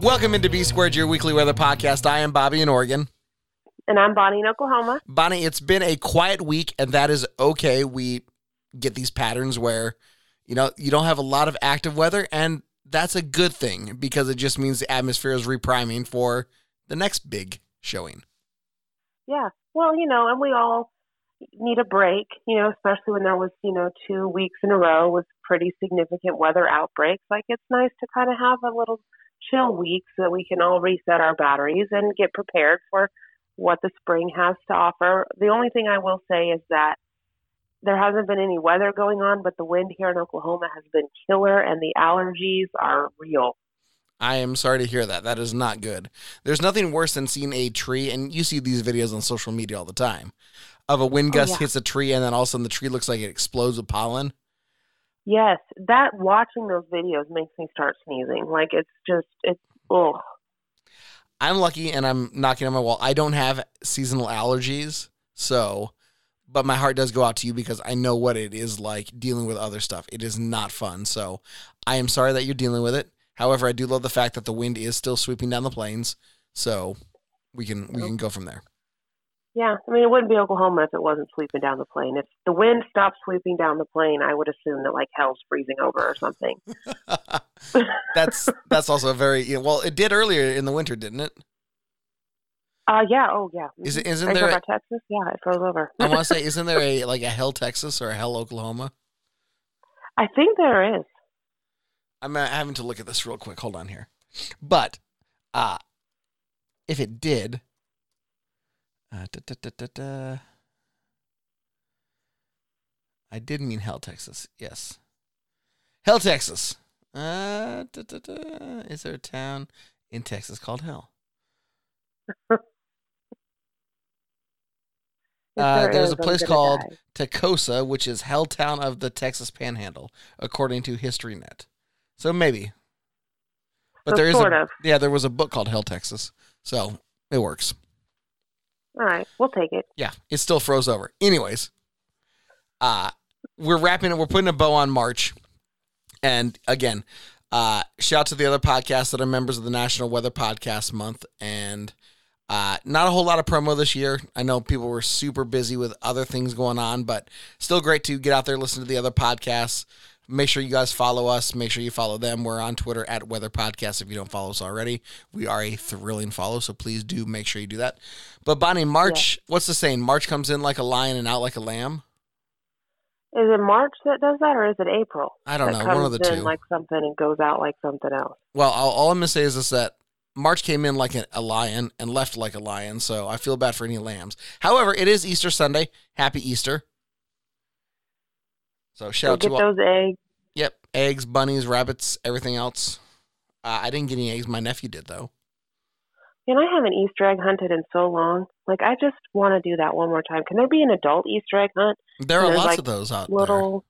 Welcome into B Squared, your weekly weather podcast. I am Bobby in Oregon. And I'm Bonnie in Oklahoma. Bonnie, it's been a quiet week, and that is okay. We get these patterns where, you know, you don't have a lot of active weather, and that's a good thing because it just means the atmosphere is repriming for the next big showing. Yeah. Well, you know, and we all need a break, you know, especially when there was, you know, two weeks in a row with pretty significant weather outbreaks. Like it's nice to kind of have a little chill week so that we can all reset our batteries and get prepared for what the spring has to offer. The only thing I will say is that there hasn't been any weather going on, but the wind here in Oklahoma has been killer and the allergies are real. I am sorry to hear that. That is not good. There's nothing worse than seeing a tree, and you see these videos on social media all the time, of a wind Oh, gust yeah. hits a tree, and then all of a sudden the tree looks like it explodes with pollen. Yes, that watching those videos makes me start sneezing. Like it's just it's oh I'm lucky and I'm knocking on my wall. I don't have seasonal allergies, so but my heart does go out to you because I know what it is like dealing with other stuff. It is not fun. So I am sorry that you're dealing with it. However, I do love the fact that the wind is still sweeping down the plains. So we can we can go from there. Yeah. I mean, it wouldn't be Oklahoma if it wasn't sweeping down the plain. If the wind stopped sweeping down the plain, I would assume that like hell's freezing over or something. that's that's also a very you know, well. It did earlier in the winter, didn't it? Uh yeah. Oh yeah. Is it- isn't Are there about Texas? Yeah, it froze over. I want to say, isn't there a like a hell Texas or a hell Oklahoma? I think there is. I'm uh, having to look at this real quick. Hold on here. But uh if it did uh, da, da, da. I did mean Hell, Texas. Yes. Hell, Texas. Uh. Is there a town in Texas called Hell? Uh, there there's is, a place called die. Tascosa, which is Helltown of the Texas Panhandle, according to HistoryNet. So maybe. But So there is a, of. yeah, there was a book called Hell Texas. So it works. All right, we'll take it. Yeah, it still froze over. Anyways, uh we're wrapping it. We're putting a bow on March, and again, uh shout out to the other podcasts that are members of the National Weather Podcast Month, and uh not a whole lot of promo this year. I know people were super busy with other things going on, but still great to get out there, listen to the other podcasts. Make sure you guys follow us. Make sure you follow them. We're on Twitter at Weather Podcast. If you don't follow us already, we are a thrilling follow. So please do make sure you do that. But Bonnie, March, what's the saying? March comes in like a lion and out like a lamb. Is it March that does that, or is it April? I don't know, one of comes the in two. Like something and goes out like something else. Well, all, all I'm gonna say is this: that March came in like a lion and left like a lion. So I feel bad for any lambs. However, it is Easter Sunday. Happy Easter. So shout So out to get all, those eggs. yep eggs, bunnies, rabbits, everything else. Uh, I didn't get any eggs. My nephew did though. And I haven't Easter egg hunted in so long. Like I just want to do that one more time. Can there be an adult Easter egg hunt? There are lots like, of those out there. Little.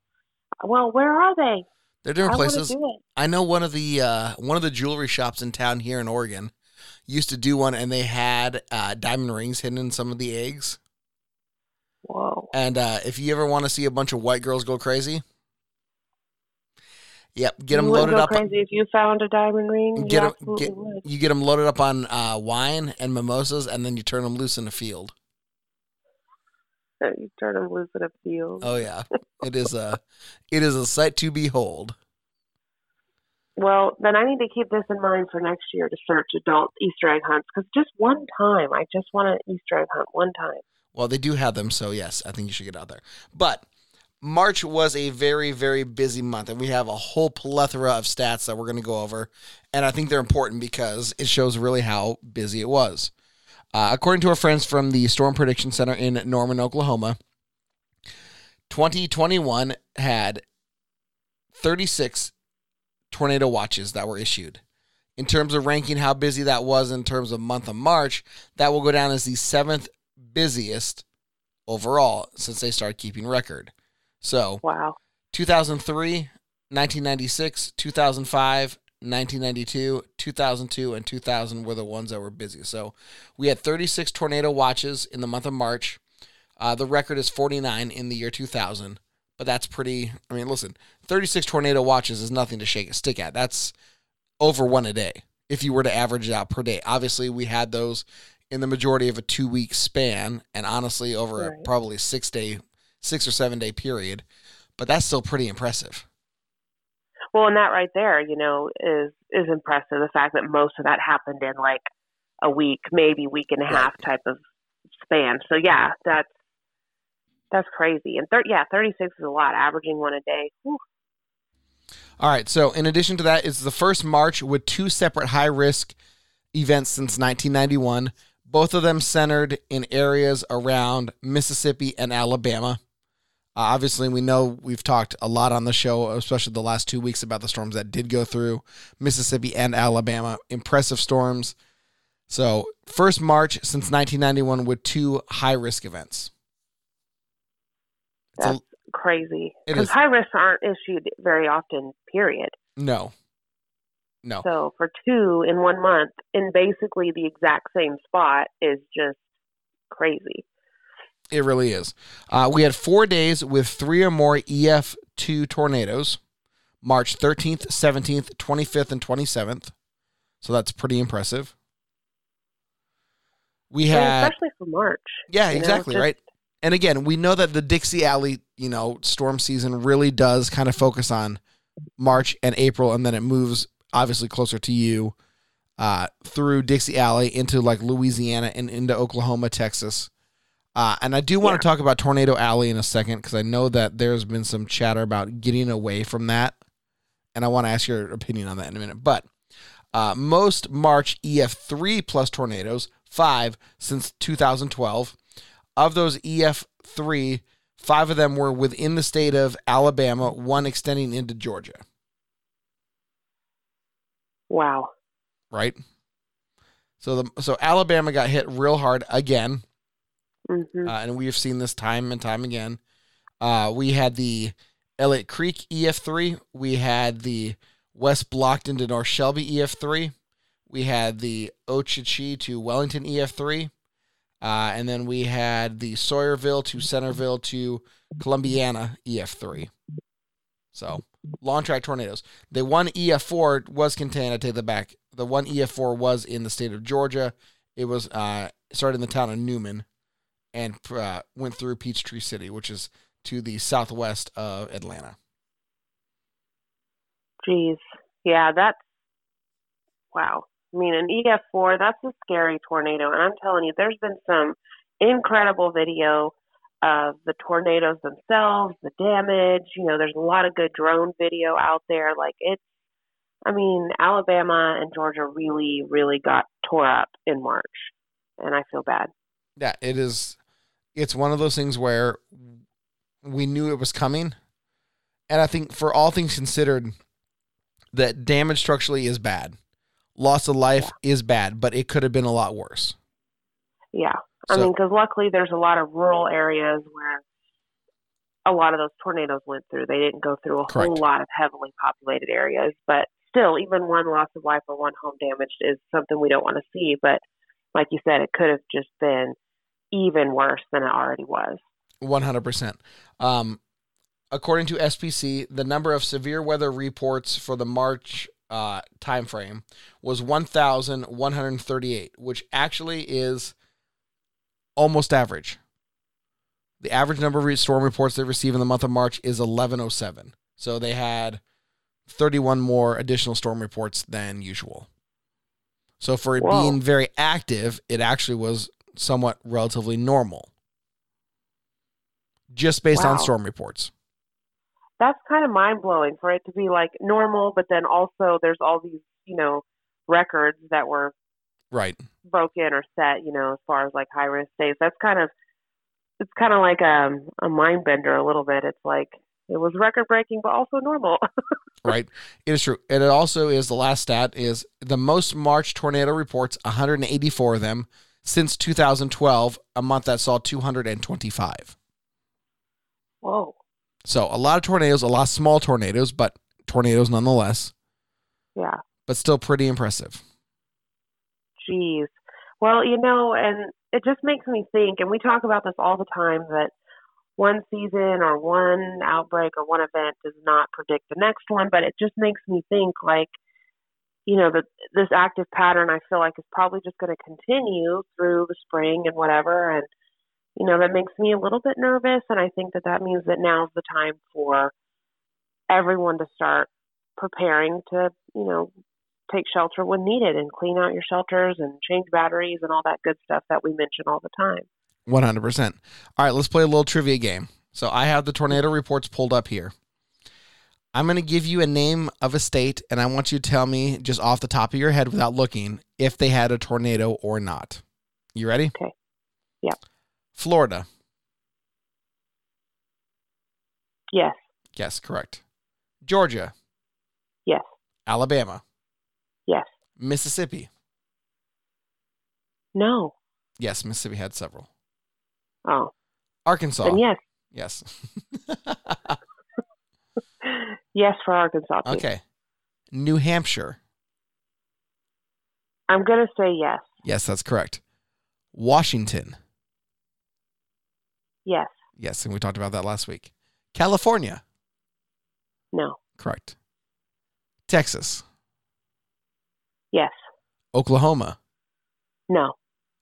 Well, where are they? They're different I places. to do it. I know one of the uh, one of the jewelry shops in town here in Oregon used to do one, and they had uh, diamond rings hidden in some of the eggs. Whoa. And uh, if you ever want to see a bunch of white girls go crazy, yep, get them loaded go up. crazy if you found a diamond ring. Get you 'em- absolutely get-. You get them loaded up on uh, wine and mimosas, and then you turn them loose in the field. You turn them loose in a field. Oh yeah, it is a it is a sight to behold. Well, then I need to keep this in mind for next year to search adult Easter egg hunts because just one time, I just want an Easter egg hunt one time. Well, they do have them, so yes, I think you should get out there. But March was a very, very busy month, and we have a whole plethora of stats that we're going to go over. And I think they're important because it shows really how busy it was. Uh, according to our friends from the Storm Prediction Center in Norman, Oklahoma, 2021 had 36 tornado watches that were issued. in terms of ranking how busy that was in terms of month of March, that will go down as the seventh busiest overall since they started keeping record. So Wow. 2003, 1996, 2005, 1992, 2002, and 2000 were the ones that were busy. So we had 36 tornado watches in the month of March. Uh, the record is 49 in the year 2000, but that's pretty. I mean, listen, 36 tornado watches is nothing to shake a stick at. That's over one a day if you were to average it out per day. Obviously, we had those in the majority of a two week span, and honestly, over a probably six day, six or seven day period. But that's still pretty impressive. Well, and that right there, you know, is is impressive. The fact that most of that happened in like a week, maybe week and a half type of span. So yeah, that's that's crazy. And thir- yeah, thirty six is a lot. Averaging one a day. Whew. All right. So, in addition to that, it's the first March with two separate high risk events since 1991, both of them centered in areas around Mississippi and Alabama. Uh, obviously, we know we've talked a lot on the show, especially the last two weeks, about the storms that did go through Mississippi and Alabama. Impressive storms. So, first March since 1991 with two high risk events. It's a- That's crazy. Because high risks aren't issued very often. Period. no. No. So for two in one month in basically the exact same spot is just crazy. It really is. Uh, we had four days with three or more EF2 tornadoes March 13th, 17th, 25th, and 27th. So that's pretty impressive. We And had, especially for March. yeah, you know, exactly, just- right? And again, we know that the Dixie Alley, you know, storm season really does kind of focus on March and April, and then it moves obviously closer to you uh, through Dixie Alley into like Louisiana and into Oklahoma, Texas. Uh, and I do want Yeah. to talk about Tornado Alley in a second because I know that there's been some chatter about getting away from that. And I want to ask your opinion on that in a minute. But uh, most March EF3 plus tornadoes, five since 2012. Of those EF3, five of them were within the state of Alabama, one extending into Georgia, Wow. right? So the so Alabama got hit real hard again. hmm uh, and we have seen this time and time again. Uh, we had the Elliott Creek EF3. We had the West Blocton to North Shelby EF3. We had the Ohatchee to Wellington EF3. Uh, and then we had the Sawyerville to Centreville to Columbiana EF3. So long track tornadoes. The one EF4 was contained. I take that back. The one EF4 was in the state of Georgia. It was uh, started in the town of Newnan and uh, went through Peachtree City, which is to the southwest of Atlanta. Jeez. Yeah, that's wow. I mean, an EF4, that's a scary tornado. And I'm telling you, there's been some incredible video of the tornadoes themselves, the damage. You know, there's a lot of good drone video out there. Like, it's, I mean, Alabama and Georgia really, really got tore up in March. And I feel bad. Yeah, it is. It's one of those things where we knew it was coming, and I think for all things considered, that damage structurally is bad, loss of life is bad, but it could have been a lot worse. Yeah. I So- mean, because luckily there's a lot of rural areas where a lot of those tornadoes went through. They didn't go through a whole lot of heavily populated areas, but still, even one loss of life or one home damaged is something we don't want to see. But like you said, it could have just been even worse than it already was. One hundred percent. Um, according to SPC, the number of severe weather reports for the March uh, timeframe was one thousand one hundred thirty-eight, which actually is almost average. The average number of storm reports they receive in the month of March is eleven oh seven. So they had thirty-one more additional storm reports than usual. So for it Whoa. being very active, it actually was somewhat relatively normal just based on storm reports. That's kind of mind blowing for it to be like normal, but then also there's all these, you know, records that were Right. broken or set, you know, as far as like high risk states. That's kind of it's kind of like um, a mind bender a little bit. It's like it was record breaking, but also normal. right? It is true. And it also is the last stat is the most March tornado reports, 184 of them since 2012, a month that saw 225. Whoa. So a lot of tornadoes, a lot of small tornadoes, but tornadoes nonetheless, Yeah. but still pretty impressive. Jeez. Well, you know, and it just makes me think, and we talk about this all the time that one season or one outbreak or one event does not predict the next one, but it just makes me think like, you know, that this active pattern I feel like is probably just going to continue through the spring and whatever. And, you know, that makes me a little bit nervous. And I think that that means that now's the time for everyone to start preparing to, you know, take shelter when needed and clean out your shelters and change batteries and all that good stuff that we mention all the time. 100%. All right, let's play a little trivia game. So I have the tornado reports pulled up here. I'm going to give you a name of a state, and I want you to tell me just off the top of your head without looking if they had a tornado or not. You ready? Okay. Yeah. Florida. Yes. Yes, correct. Georgia. Yes. Alabama. Yes. Mississippi. No. Yes, Mississippi had several. Oh. Arkansas. Then yes. Yes. Yes for Arkansas. Too. okay. New Hampshire. I'm going to say yes. Yes, that's correct. Washington. Yes. Yes, and we talked about that last week. California. No. Correct. Texas. Yes. Oklahoma. No.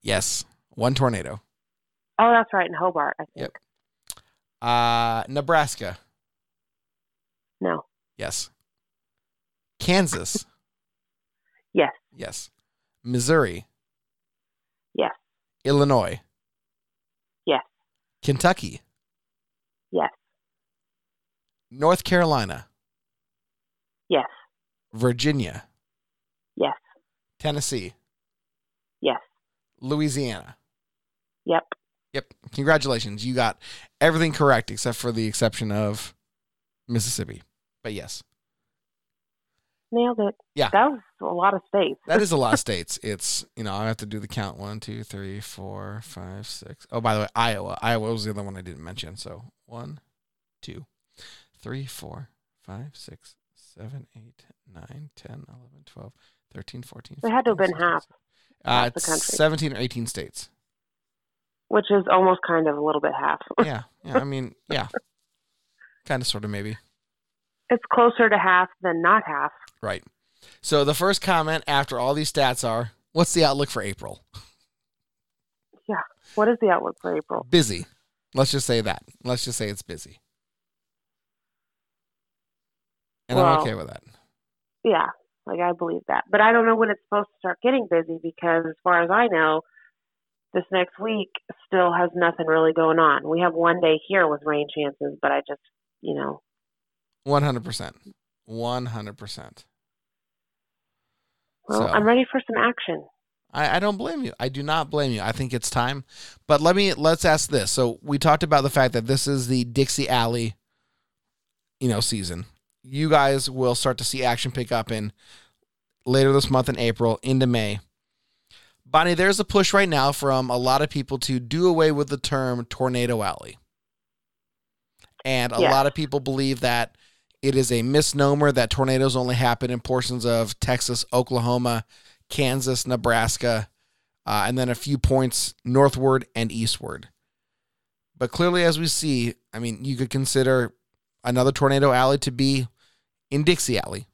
Yes. One tornado. Oh, that's right. In Hobart, I think. Yep. Uh, Nebraska. No. Yes. Kansas. Yes. yes. Missouri. Yes. Illinois. Yes. Kentucky. Yes. North Carolina. Yes. Virginia. Yes. Tennessee. Yes. Louisiana. Yep. Yep. Congratulations. You got everything correct except for the exception of Mississippi. But yes, Nailed it. Yeah. That was a lot of states. that is a lot of states. It's, you know, I have to do the count one, two, three, four, five, six. Oh, by the way, Iowa. Iowa was the other one I didn't mention. So one, two, three, four, five, six, seven, eight, nine, 10, 11, 12, 13, 14. It had to have been 16, half. Uh, half the country. 17 or 18 states. Which is almost kind of a little bit half. Yeah. Yeah. I mean, yeah. Kind of, sort of, maybe. it's closer to half than not half. Right. So the first comment after all these stats are what's the outlook for April? Yeah. What is the outlook for April? Busy. Let's just say that. Let's just say it's busy. And I'm okay with that. Yeah, like I believe that. But I don't know when it's supposed to start getting busy because, as far as I know, this next week still has nothing really going on. We have one day here with rain chances, but I just, you know, 100%. 100%. well, So- I'm ready for some action. I, I don't blame you. I do not blame you. I think it's time. But let me let's ask this. So we talked about the fact that this is the Dixie Alley, you know, season. You guys will start to see action pick up in later this month in April into May. Bonnie, there's a push right now from a lot of people to do away with the term tornado alley. And a lot of people believe that it is a misnomer that tornadoes only happen in portions of Texas, Oklahoma, Kansas, Nebraska, uh, and then a few points northward and eastward. But clearly, as we see, I mean, you could consider another tornado alley to be in Dixie Alley.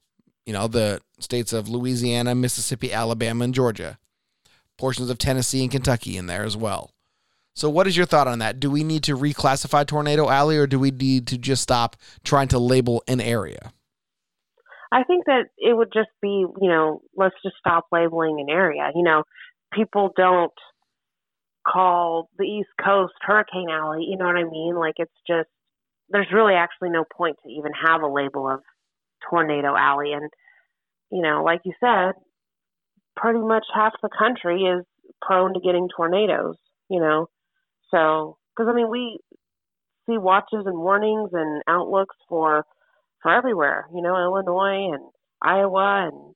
You know, the states of Louisiana, Mississippi, Alabama, and Georgia. Portions of Tennessee and Kentucky in there as well. So, what is your thought on that? Do we need to reclassify Tornado Alley or do we need to just stop trying to label an area? I think that it would just be, you know, let's just stop labeling an area. You know, people don't call the East Coast Hurricane Alley. You know what I mean? Like it's just there's really actually no point to even have a label of Tornado Alley. And you know, like you said, pretty much half the country is prone to getting tornadoes. You know, so because I mean we see watches and warnings and outlooks for for everywhere. You know, Illinois and Iowa and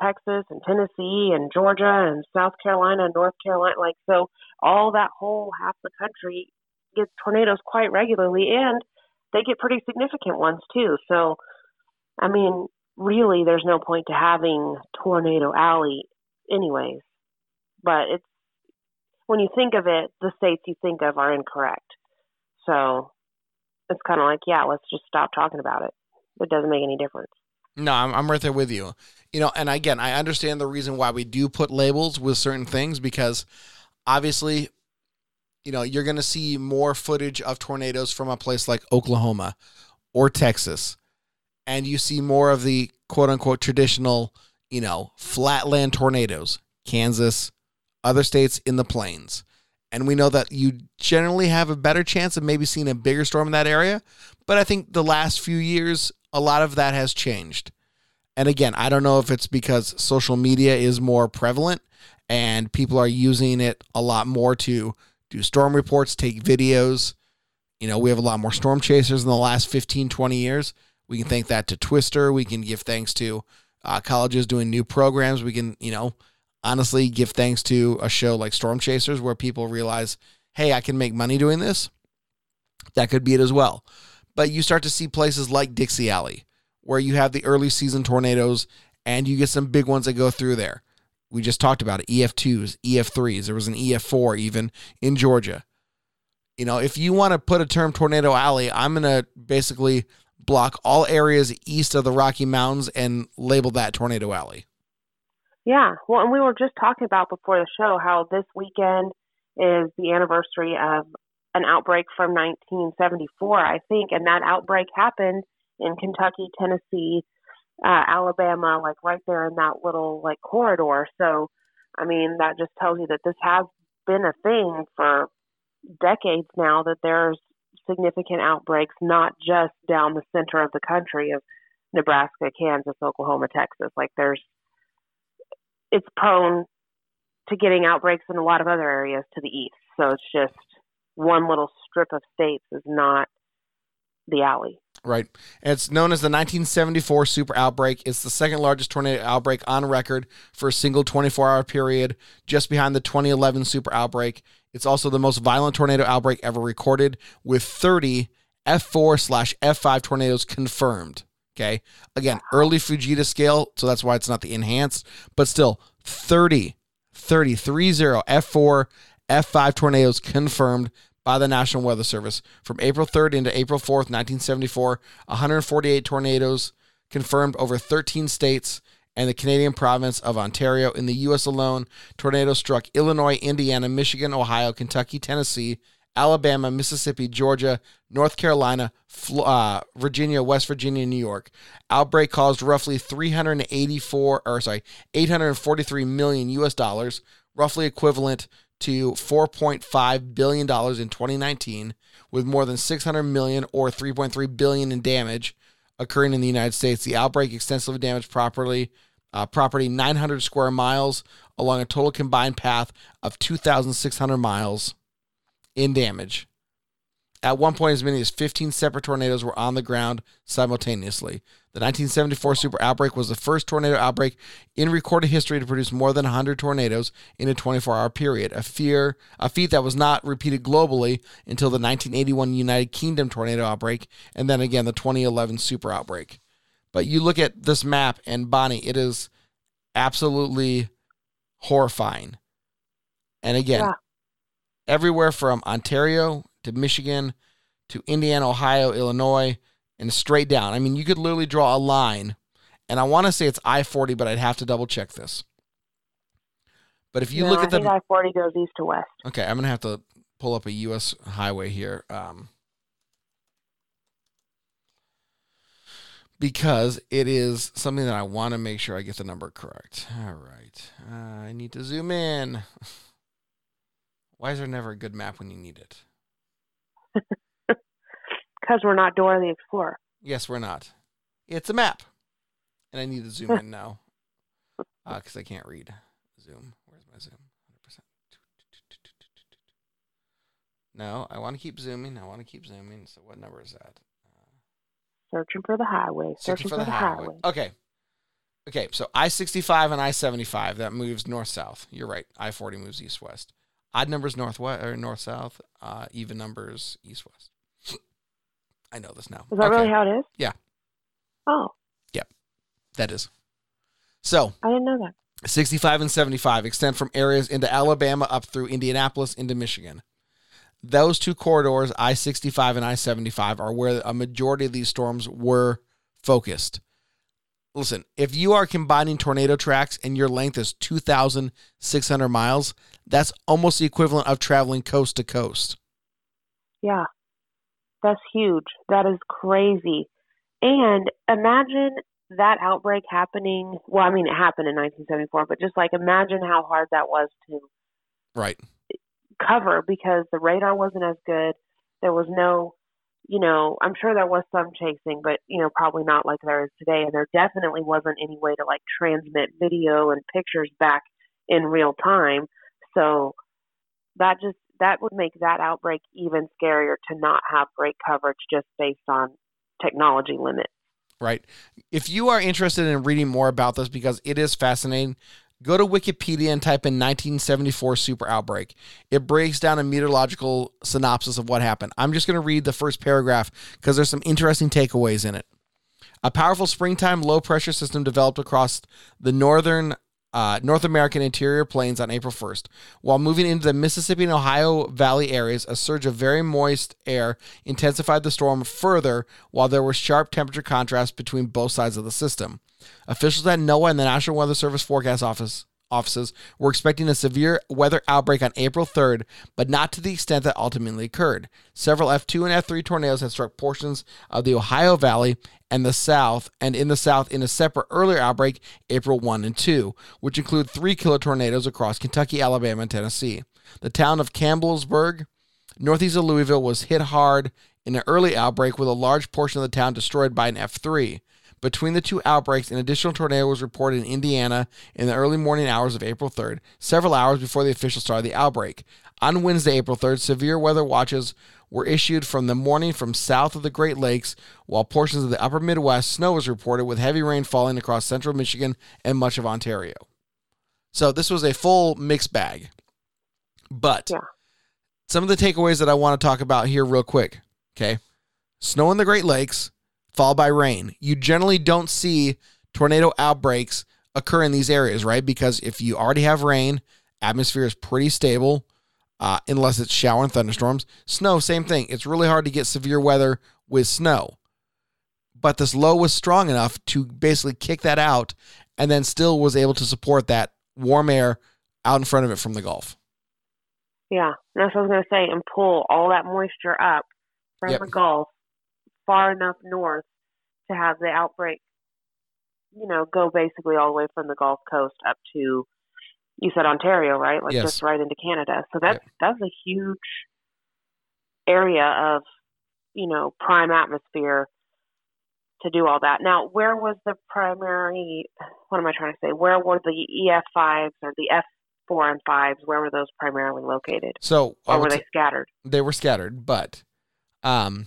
Texas and Tennessee and Georgia and South Carolina and North Carolina. Like so, all that whole half the country gets tornadoes quite regularly, and they get pretty significant ones too. So, I mean, really, there's no point to having Tornado Alley, anyways. But it's when you think of it, the states you think of are incorrect. So it's kind of like, yeah, let's just stop talking about it. It doesn't make any difference. No, I'm, I'm right there with you. You know, and again, I understand the reason why we do put labels with certain things because obviously, you know, you're going to see more footage of tornadoes from a place like Oklahoma or Texas, and you see more of the quote unquote traditional, you know, flatland tornadoes, Kansas, other states in the plains. And we know that you generally have a better chance of maybe seeing a bigger storm in that area. But I think the last few years, a lot of that has changed. And again, I don't know if it's because social media is more prevalent and people are using it a lot more to do storm reports, take videos. You know, we have a lot more storm chasers in the last 15, 20 years. We can thank that to Twister. We can give thanks to uh, colleges doing new programs. We can, you know, honestly give thanks to a show like Storm Chasers where people realize, hey, I can make money doing this. That could be it as well. But you start to see places like Dixie Alley where you have the early season tornadoes and you get some big ones that go through there. We just talked about it EF2s, EF3s. There was an EF4 even in Georgia. You know, if you want to put a term tornado alley, I'm going to basically block all areas east of the Rocky Mountains and label that tornado alley. Yeah. Well, and we were just talking about before the show how this weekend is the anniversary of an outbreak from 1974, I think, and that outbreak happened in Kentucky, Tennessee, uh, Alabama, like right there in that little like corridor. So, I mean, that just tells you that this has been a thing for decades now. That there's significant outbreaks, not just down the center of the country of Nebraska, Kansas, Oklahoma, Texas. Like there's it's prone to getting outbreaks in a lot of other areas to the east. So it's just one little strip of states is not the alley. Right. It's known as the 1974 super outbreak. It's the second largest tornado outbreak on record for a single 24 hour period, just behind the 2011 super outbreak. It's also the most violent tornado outbreak ever recorded, with 30 F4 slash F5 tornadoes confirmed. Okay. Again, early Fujita scale, so that's why it's not the enhanced, but still 30, 30, 30 F4, F5 tornadoes confirmed by the National Weather Service from April 3rd into April 4th, 1974. 148 tornadoes confirmed over 13 states and the Canadian province of Ontario. In the U.S. alone, tornadoes struck Illinois, Indiana, Michigan, Ohio, Kentucky, Tennessee, Alabama, Mississippi, Georgia, North Carolina, uh, Virginia, West Virginia, New York. Outbreak caused roughly 384 or sorry, 843 million US dollars, roughly equivalent to 4.5 billion dollars in 2019 with more than 600 million or 3.3 billion in damage occurring in the United States. The outbreak extensively damaged property uh, property 900 square miles along a total combined path of 2,600 miles in damage. At one point, as many as 15 separate tornadoes were on the ground simultaneously. The 1974 super outbreak was the first tornado outbreak in recorded history to produce more than 100 tornadoes in a 24-hour period, a, fear, a feat that was not repeated globally until the 1981 United Kingdom tornado outbreak and then again the 2011 super outbreak. But you look at this map, and Bonnie, it is absolutely horrifying. And again, yeah everywhere from Ontario to Michigan to Indiana, Ohio, Illinois, and straight down. I mean, you could literally draw a line, and I want to say it's I 40, but I'd have to double check this. But if you no, look at I the I 40 goes east to west. Okay, I'm gonna have to pull up a U.S. highway here. Um, because it is something that I want to make sure I get the number correct. All right. Uh, I need to zoom in. Why is there never a good map when you need it? Because we're not Dora the Explorer. Yes, we're not. It's a map. And I need to zoom in now because uh, I can't read. Zoom. Where's my zoom? 100%. No, I want to keep zooming. I want to keep zooming. So what number is that? Searching for the highway. Searching, for, the, highway. Okay. Okay, so I 65 and I 75, that moves north south. You're right. I 40 moves east west. Odd numbers north west or north south, uh, even numbers east west. I know this now. Is that Okay. really how it is? Yeah. Oh, Yep. That is. So I didn't know that. 65 and 75 extend from areas into Alabama up through Indianapolis into Michigan. Those two corridors, I 65 and I 75, are where a majority of these storms were focused. Listen, if you are combining tornado tracks and your length is 2,600 miles, that's almost the equivalent of traveling coast to coast. Yeah. That's huge. That is crazy. And imagine that outbreak happening. Well, I mean, it happened in 1974, but just like imagine how hard that was to Right. Cover because the radar wasn't as good. There was no, you know, I'm sure there was some chasing, but, you know, probably not like there is today. And there definitely wasn't any way to like transmit video and pictures back in real time. So that just, that would make that outbreak even scarier to not have great coverage just based on technology limits. right? If you are interested in reading more about this because it is fascinating, go to Wikipedia and type in 1974 super outbreak. It breaks down a meteorological synopsis of what happened. I'm just going to read the first paragraph because there's some interesting takeaways in it. A powerful springtime low pressure system developed across the northern uh, North American interior plains on April 1st. While moving into the Mississippi and Ohio Valley areas, a surge of very moist air intensified the storm further while there were sharp temperature contrasts between both sides of the system. Officials at NOAA and the National Weather Service Forecast Office offices were expecting a severe weather outbreak on April 3rd, but not to the extent that ultimately occurred. Several F2 and F3 tornadoes had struck portions of the Ohio Valley and the South, and in the South in a separate earlier outbreak, April 1 and 2, which include three killer tornadoes across Kentucky, Alabama, and Tennessee. The town of Campbellsburg, northeast of Louisville, was hit hard in an early outbreak with a large portion of the town destroyed by an F3. Between the two outbreaks, an additional tornado was reported in Indiana in the early morning hours of April 3rd, several hours before the official start of the outbreak. On Wednesday, April 3rd, severe weather watches were issued from the morning from south of the Great Lakes, while portions of the upper Midwest snow was reported with heavy rain falling across central Michigan and much of Ontario. So this was a full mixed bag. But Yeah. some of the takeaways that I want to talk about here, real quick. Okay. Snow in the Great Lakes, followed by rain. You generally don't see tornado outbreaks occur in these areas, right? Because if you already have rain, atmosphere is pretty stable, uh, unless it's shower and thunderstorms. Snow, same thing. It's really hard to get severe weather with snow. But this low was strong enough to basically kick that out and then still was able to support that warm air out in front of it from the Gulf. Yeah, that's what I was going to say, and pull all that moisture up from Yep. the Gulf far enough north to have the outbreak, you know, go basically all the way from the Gulf Coast up to, you said Ontario, right? Like Yes. just right into Canada. So that's Yep. that's a huge area of, you know, prime atmosphere to do all that. Now, where was the primary? What am I trying to say? Where were the EF fives or the F four and fives? Where were those primarily located? So or were say- they scattered? they were scattered, but um,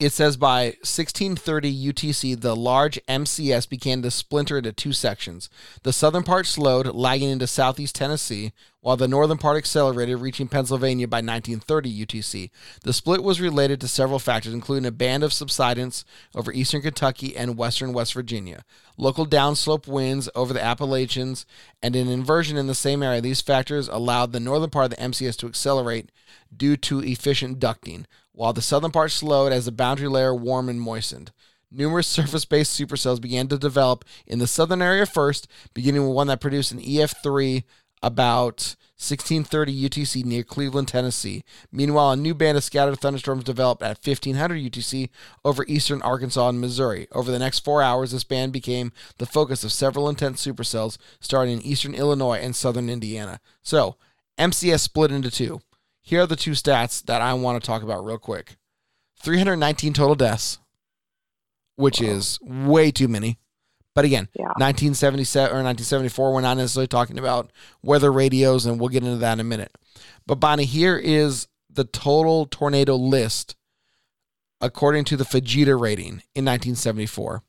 it says by 1630 UTC, the large MCS began to splinter into two sections. The southern part slowed, lagging into southeast Tennessee, while the northern part accelerated, reaching Pennsylvania by 1930 UTC. The split was related to several factors, including a band of subsidence over eastern Kentucky and western West Virginia, local downslope winds over the Appalachians, and an inversion in the same area. These factors allowed the northern part of the MCS to accelerate due to efficient ducting, while the southern part slowed as the boundary layer warmed and moistened. Numerous surface based supercells began to develop in the southern area first, beginning with one that produced an EF3 about 1630 UTC near Cleveland, Tennessee. Meanwhile, a new band of scattered thunderstorms developed at 1500 UTC over eastern Arkansas and Missouri. Over the next four hours, this band became the focus of several intense supercells starting in eastern Illinois and southern Indiana. So, MCS split into two. Here are the two stats that I want to talk about real quick 319 total deaths, which is way too many. But again, Yeah. 1977 or 1974, we're not necessarily talking about weather radios, and we'll get into that in a minute. But Bonnie, here is the total tornado list according to the Fujita rating in 1974.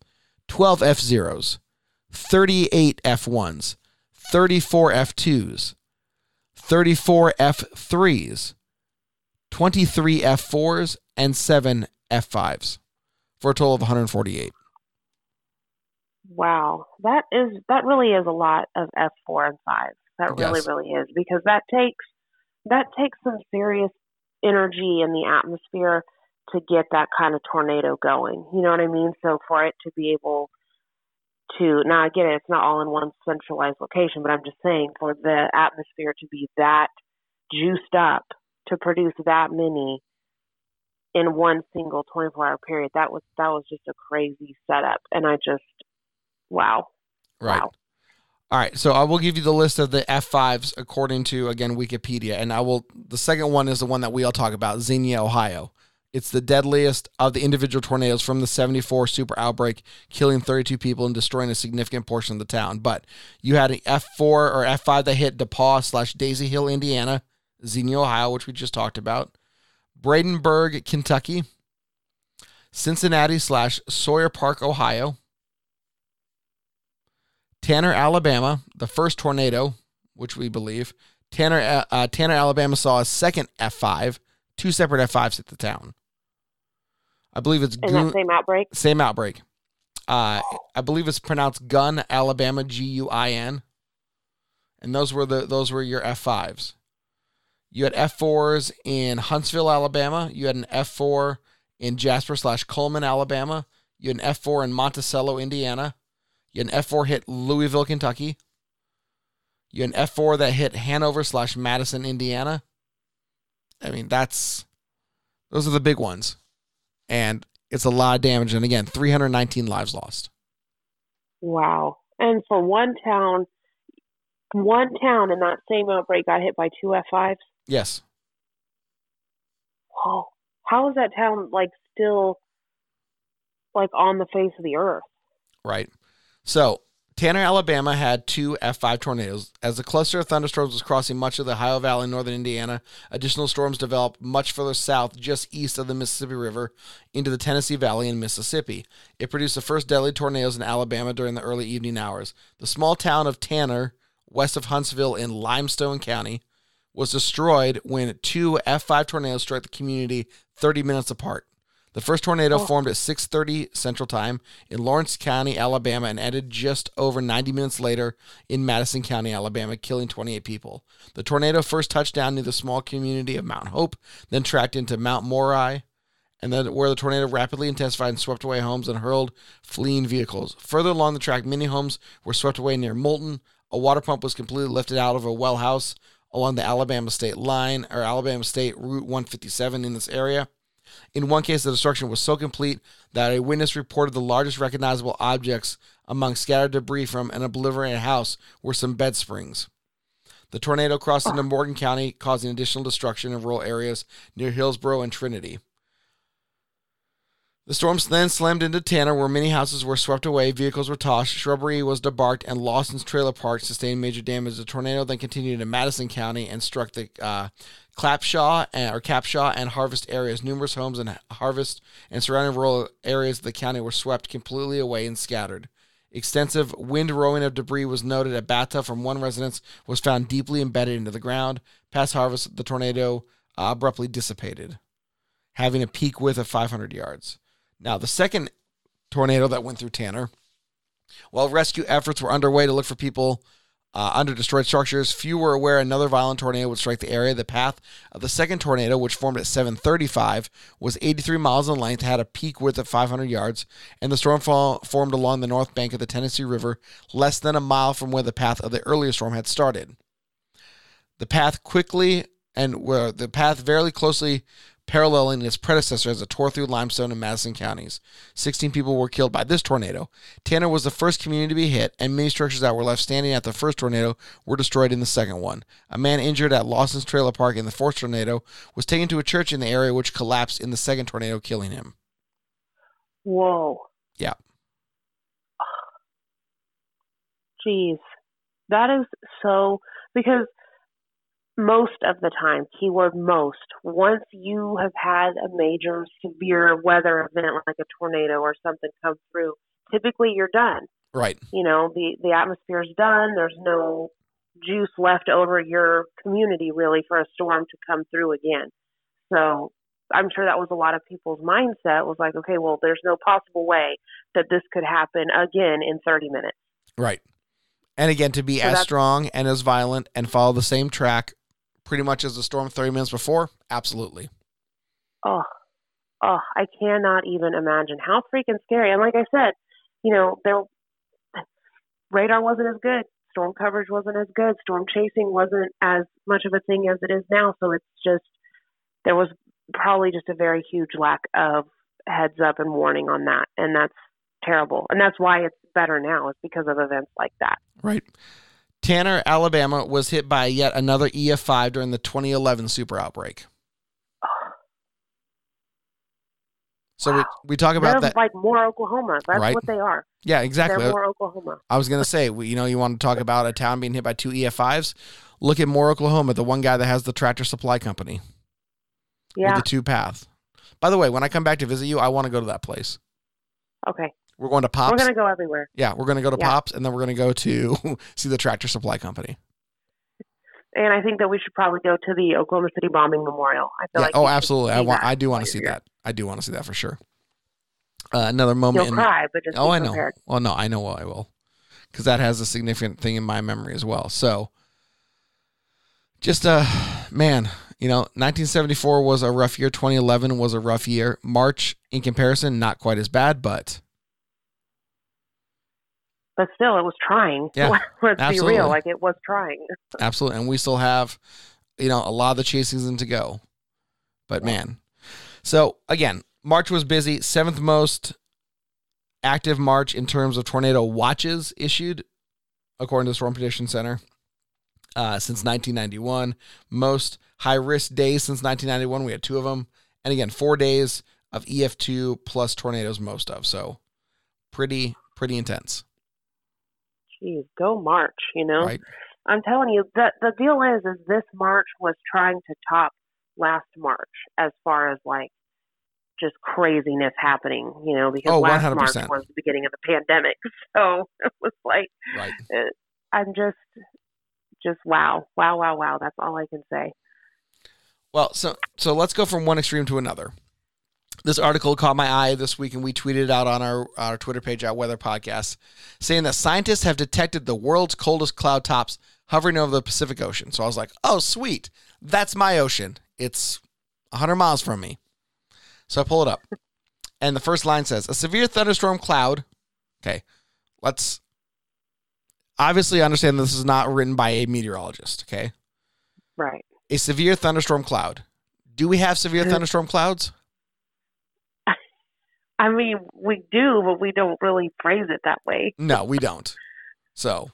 12 F Zeros, 38 F1s, 34 F2s, 34 F3s, 23 F4s, and 7 F5s for a total of 148. Wow, that is that really is a lot of F four and five. That really Yes. really is because that takes that takes some serious energy in the atmosphere to get that kind of tornado going. You know what I mean? So for it to be able to now I get it, it's not all in one centralized location, but I'm just saying for the atmosphere to be that juiced up to produce that many in one single 24 hour period, that was that was just a crazy setup, and I just wow. Right. Wow. All right, so I will give you the list of the F5s according to again Wikipedia, and I will. The second one is the one that we all talk about, Xenia, Ohio. It's the deadliest of the individual tornadoes from the 74 super outbreak, killing 32 people and destroying a significant portion of the town. But you had an F4 or F5 that hit Depauw slash Daisy Hill, Indiana, Xenia, Ohio, which we just talked about, Brandenburg, Kentucky, Cincinnati slash Sayler Park, Ohio, Tanner, Alabama, the first tornado, which we believe. Tanner, uh, Tanner, Alabama saw a second F5, two separate F5s hit the town. I believe it's In Goon- that same outbreak? same outbreak. Uh, I believe it's pronounced Gun, Alabama, G U I N. And those were the those were your F5s. You had F4s in Huntsville, Alabama. You had an F4 in Jasper slash Coleman, Alabama. You had an F4 in Monticello, Indiana. You had an F4 hit Louisville, Kentucky. You had an F4 that hit Hanover slash Madison, Indiana. I mean, that's those are the big ones. And it's a lot of damage. And again, 319 lives lost. Wow. And for one town, one town in that same outbreak got hit by two F5s. Yes. Whoa. How is that town like still like on the face of the earth? Right. So Tanner, Alabama had two F5 tornadoes. As the cluster of thunderstorms was crossing much of the Ohio Valley in northern Indiana, additional storms developed much further south, just east of the Mississippi River, into the Tennessee Valley and Mississippi. It produced the first deadly tornadoes in Alabama during the early evening hours. The small town of Tanner, west of Huntsville in Limestone County, was destroyed when two F5 tornadoes struck the community 30 minutes apart. The first tornado Oh. formed at 6:30 Central Time in Lawrence County, Alabama, and ended just over 90 minutes later in Madison County, Alabama, killing 28 people. The tornado first touched down near the small community of Mount Hope, then tracked into Mount Moriah, and then where the tornado rapidly intensified and swept away homes and hurled fleeing vehicles. Further along the track, many homes were swept away near Moulton. A water pump was completely lifted out of a well house along the Alabama state line or Alabama State Route 157 in this area. In one case, the destruction was so complete that a witness reported the largest recognizable objects among scattered debris from an obliterated house were some bed springs. The tornado crossed into Morgan County, causing additional destruction in rural areas near Hillsboro and Trinity. The storms then slammed into Tanner, where many houses were swept away, vehicles were tossed, shrubbery was debarked, and Lawson's trailer park sustained major damage. The tornado then continued into Madison County and struck the uh, Clapshaw and, or Capshaw and Harvest areas. Numerous homes in Harvest and surrounding rural areas of the county were swept completely away and scattered. Extensive wind rowing of debris was noted. A bathtub from one residence was found deeply embedded into the ground. Past Harvest, the tornado uh, abruptly dissipated, having a peak width of 500 yards. Now, the second tornado that went through Tanner, while rescue efforts were underway to look for people uh, under destroyed structures, few were aware another violent tornado would strike the area. The path of the second tornado, which formed at 7:35, was 83 miles in length, had a peak width of 500 yards, and the storm fall formed along the north bank of the Tennessee River, less than a mile from where the path of the earlier storm had started. The path quickly and where the path very closely paralleling its predecessor as it tore through Limestone and Madison counties. 16 people were killed by this tornado. Tanner was the first community to be hit, and many structures that were left standing at the first tornado were destroyed in the second one. A man injured at Lawson's Trailer Park in the fourth tornado was taken to a church in the area, which collapsed in the second tornado, killing him. Whoa. Yeah. Jeez. That is so because most of the time, keyword most, once you have had a major severe weather event like a tornado or something come through, typically you're done. Right. You know, the the atmosphere's done. There's no juice left over your community really for a storm to come through again. So I'm sure that was a lot of people's mindset was like, okay, well, there's no possible way that this could happen again in 30 minutes. Right. And again, to be So as strong and as violent and follow the same track pretty much as the storm 30 minutes before, absolutely. Oh, oh, I cannot even imagine how freaking scary. And like I said, you know, there radar wasn't as good, storm coverage wasn't as good, storm chasing wasn't as much of a thing as it is now. So it's just there was probably just a very huge lack of heads up and warning on that, and that's terrible. And that's why it's better now is because of events like that. Right. Tanner, Alabama was hit by yet another EF5 during the 2011 super outbreak. So we, Wow. we talk about They're that. like Moore Oklahoma. That's Right. what they are. Yeah, exactly. They're Moore Oklahoma. I was going to say, we, you know, you want to talk about a town being hit by two EF5s? Look at Moore, Oklahoma, the one guy that has the tractor supply company Yeah. with the two path. By the way, when I come back to visit you, I want to go to that place. Okay. We're going to Pops. We're gonna go everywhere. yeah, we're going to go to Yeah. Pops and then we're going to go to see the tractor supply company. And I think that we should probably go to the Oklahoma City bombing memorial. I feel Yeah. like oh, absolutely. I want. I do want to see that. I do want to see that for sure. Uh, another moment. You'll in, cry, but just Oh, I know. Well, no, I know I will, because that has a significant thing in my memory as well. So, just uh, man, you know, 1974 was a rough year. 2011 was a rough year. March, in comparison, not quite as bad, but But still, it was trying. Yeah, Let's absolutely. be real. Like it was trying. absolutely. And we still have, you know, a lot of the chase season to go. But man, so again, March was busy. Seventh most active March in terms of tornado watches issued, according to the Storm Prediction Center, uh, since 1991. Most high risk days since 1991. We had two of them. And again, four days of EF2 plus tornadoes, most of. So pretty, pretty intense, Jeez, go March. You know, right? I'm telling you, the the deal is, is this March was trying to top last March as far as like just craziness happening. You know, because Oh, last 100%. March was the beginning of the pandemic, so it was like Right. I'm just, just wow, wow, wow, wow. That's all I can say. Well, so so let's go from one extreme to another. This article caught my eye this week, and we tweeted it out on our, our Twitter page at Weather Podcast, saying that scientists have detected the world's coldest cloud tops hovering over the Pacific Ocean. So I was like, oh, sweet. That's my ocean. It's 100 miles from me. So I pull it up. And the first line says, a severe thunderstorm cloud. Okay, let's obviously understand this is not written by a meteorologist. Okay Right. a severe thunderstorm cloud. Do we have severe thunderstorm clouds? I mean, we do, but we don't really phrase it that way. No, we don't. So,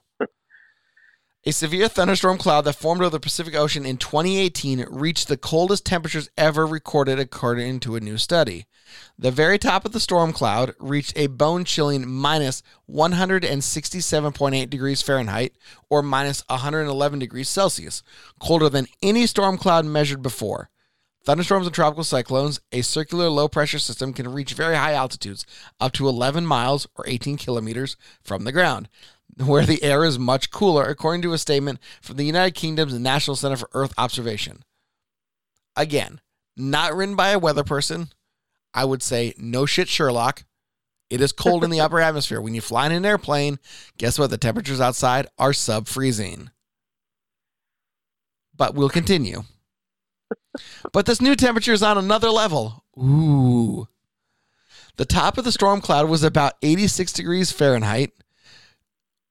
a severe thunderstorm cloud that formed over the Pacific Ocean in 2018 reached the coldest temperatures ever recorded, according to a new study. The very top of the storm cloud reached a bone chilling minus 167.8 degrees Fahrenheit or minus 111 degrees Celsius, colder than any storm cloud measured before. Thunderstorms and tropical cyclones, a circular low pressure system can reach very high altitudes, up to 11 miles or 18 kilometers from the ground, where the air is much cooler, according to a statement from the United Kingdom's National Center for Earth Observation. Again, not written by a weather person. I would say, no shit, Sherlock. It is cold in the upper atmosphere. When you fly in an airplane, guess what? The temperatures outside are sub freezing. But we'll continue. But this new temperature is on another level. Ooh. The top of the storm cloud was about 86 degrees Fahrenheit,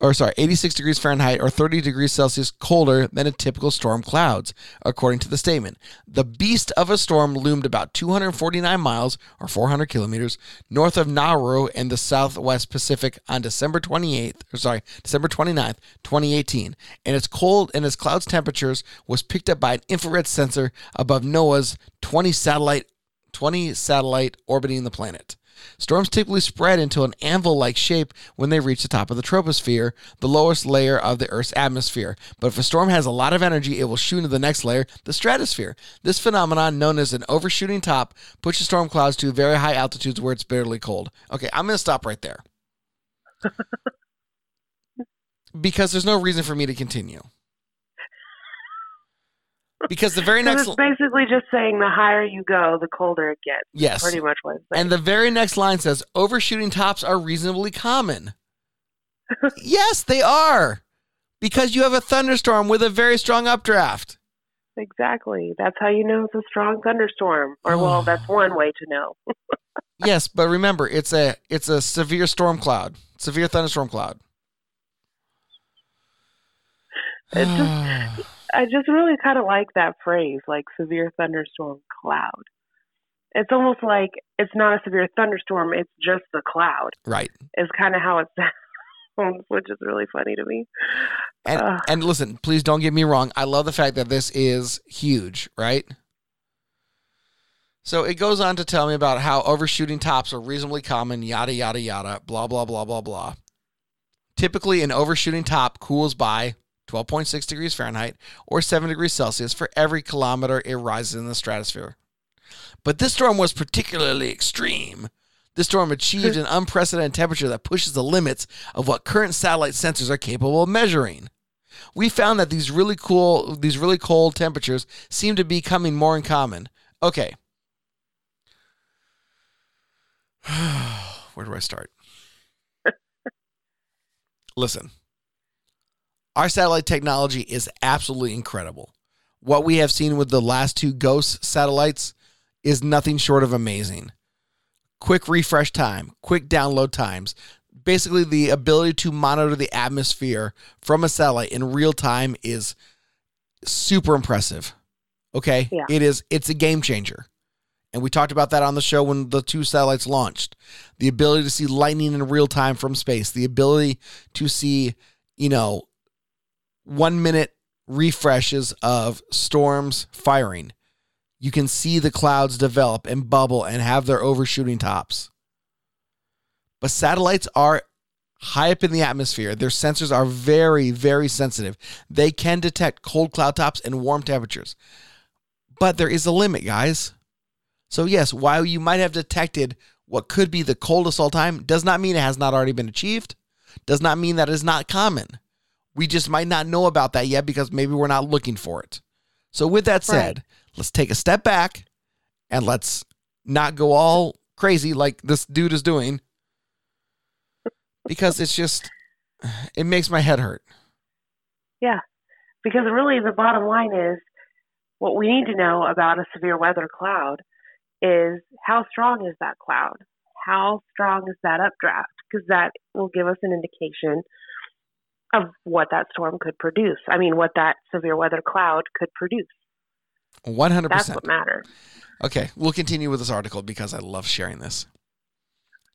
or sorry, 86 degrees Fahrenheit or 30 degrees Celsius colder than a typical storm clouds, according to the statement. The beast of a storm loomed about 249 miles or 400 kilometers north of Nauru in the southwest Pacific on December 28th, or sorry, December 29th, 2018. And its cold and its clouds temperatures was picked up by an infrared sensor above NOAA's 20 satellite 20 satellite orbiting the planet. Storms typically spread into an anvil like shape when they reach the top of the troposphere, the lowest layer of the Earth's atmosphere. But if a storm has a lot of energy, it will shoot into the next layer, the stratosphere. This phenomenon, known as an overshooting top, pushes storm clouds to very high altitudes where it's bitterly cold. Okay, I'm going to stop right there. because there's no reason for me to continue. Because the very next it's basically just saying the higher you go, the colder it gets. yes, Pretty much what it's. And the very next line says overshooting tops are reasonably common. yes, they are. Because you have a thunderstorm with a very strong updraft. exactly. That's how you know it's a strong thunderstorm. Or well, that's one way to know. yes, but remember, it's a it's a severe storm cloud, severe thunderstorm cloud. It just I just really kind of like that phrase, like severe thunderstorm cloud. It's almost like it's not a severe thunderstorm; it's just the cloud. right. Is kind of how it sounds, which is really funny to me. And Ugh. and listen, please don't get me wrong. I love the fact that this is huge, right? So it goes on to tell me about how overshooting tops are reasonably common, yada yada yada, blah blah blah blah blah. Typically, an overshooting top cools by 12.6 degrees Fahrenheit or 7 degrees Celsius for every kilometer it rises in the stratosphere. But this storm was particularly extreme. This storm achieved an unprecedented temperature that pushes the limits of what current satellite sensors are capable of measuring. We found that these really cool, these really cold temperatures seem to be coming more in common. Okay. Where do I start? Listen, our satellite technology is absolutely incredible. What we have seen with the last two GOES satellites is nothing short of amazing. Quick refresh time, quick download times, basically the ability to monitor the atmosphere from a satellite in real time is super impressive. Okay? Yeah. It is it's a game changer. And we talked about that on the show when the two satellites launched. The ability to see lightning in real time from space, the ability to see, you know, 1 minute refreshes of storms firing. You can see the clouds develop and bubble and have their overshooting tops. But satellites are high up in the atmosphere. Their sensors are very, very sensitive. They can detect cold cloud tops and warm temperatures. But there is a limit, guys. So, yes, while you might have detected what could be the coldest all time, does not mean it has not already been achieved, does not mean that it is not common. We just might not know about that yet because maybe we're not looking for it. So, with that said, let's take a step back and let's not go all crazy like this dude is doing because it's just, it makes my head hurt. Yeah, because really the bottom line is what we need to know about a severe weather cloud is how strong is that cloud? How strong is that updraft? Because that will give us an indication of what that storm could produce. I mean, what that severe weather cloud could produce. 100%. That's what matters. Okay, we'll continue with this article because I love sharing this.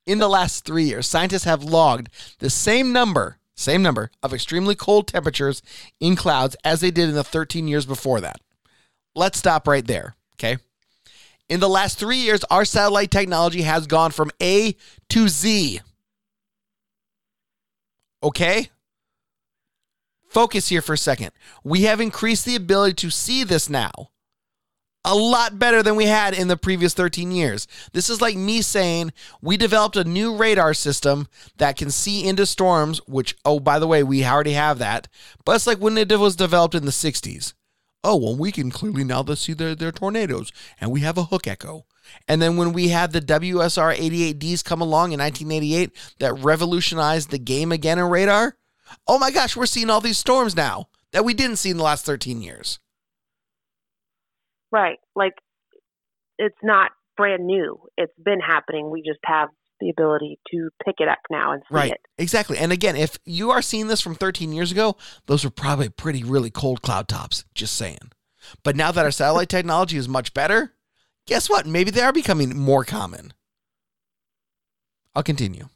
In the last three years, scientists have logged the same number, same number of extremely cold temperatures in clouds as they did in the 13 years before that. Let's stop right there, okay? In the last three years, our satellite technology has gone from A to Z. Okay? Focus here for a second. We have increased the ability to see this now a lot better than we had in the previous 13 years. This is like me saying we developed a new radar system that can see into storms, which, oh, by the way, we already have that. But it's like when it was developed in the 60s. Oh, well, we can clearly now see their, their tornadoes, and we have a hook echo. And then when we had the WSR 88Ds come along in 1988 that revolutionized the game again in radar, oh my gosh, we're seeing all these storms now that we didn't see in the last 13 years. Right. Like it's not brand new. It's been happening. We just have the ability to pick it up now and see Right. it. Exactly. And again, if you are seeing this from 13 years ago, those were probably pretty really cold cloud tops, just saying. But now that our satellite technology is much better, guess what? Maybe they are becoming more common. I'll continue.